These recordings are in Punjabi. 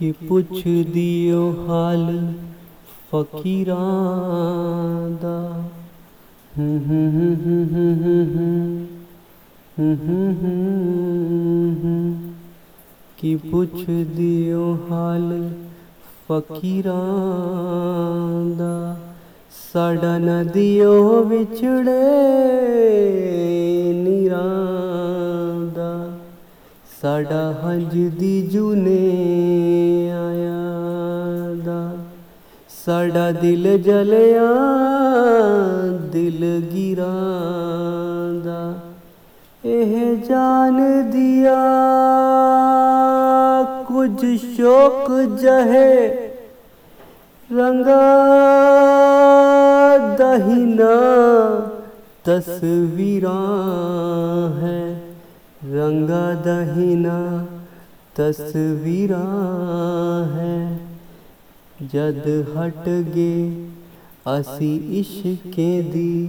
ਕਿ ਪੁੱਛ ਦਿਓ ਹਾਲ ਫਕੀਰਾਂ ਦਾ ਕਿ ਪੁੱਛ ਦਿਓ ਹਾਲ ਫਕੀਰਾਂ ਦਾ ਸਾਡਾ ਨਦੀਓ ਵਿਛੜੇ ਨਿਰਾਂ ਦਾ ਸਾਡਾ ਹੰਝ ਦੀ ਜੁਨੇ ਸਾਡਾ ਦਿਲ ਜਲਿਆ, ਦਿਲ ਗਿਰਾਂ ਦਾ ਇਹ ਜਾਣ ਦਿਆ, ਕੁਝ ਸ਼ੋਕ ਜਹੇ, ਰੰਗਾ ਦਹੀਨਾ ਤਸਵੀਰਾਂ ਹੈ। ਰੰਗਾ ਦਹੀਨਾ ਤਸਵੀਰਾਂ ਹੈ। ਜਦ ਹਟ ਗਏ, ਅਸੀਂ ਇਸ਼ਕੇ ਦੀ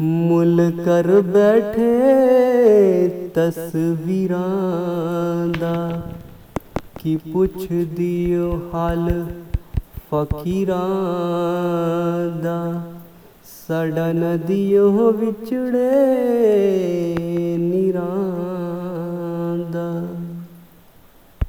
ਮੁੱਲ ਕਰ ਬੈਠੇ ਤਸਵੀਰਾਂ ਦਾ। ਕੀ ਪੁੱਛਦੀਓ ਹਾਲ ਫਕੀਰਾਂ ਦਾ? ਸਾਡਾ ਨਦੀਓ ਵਿਛੜੇ ਨੀਰਾਂ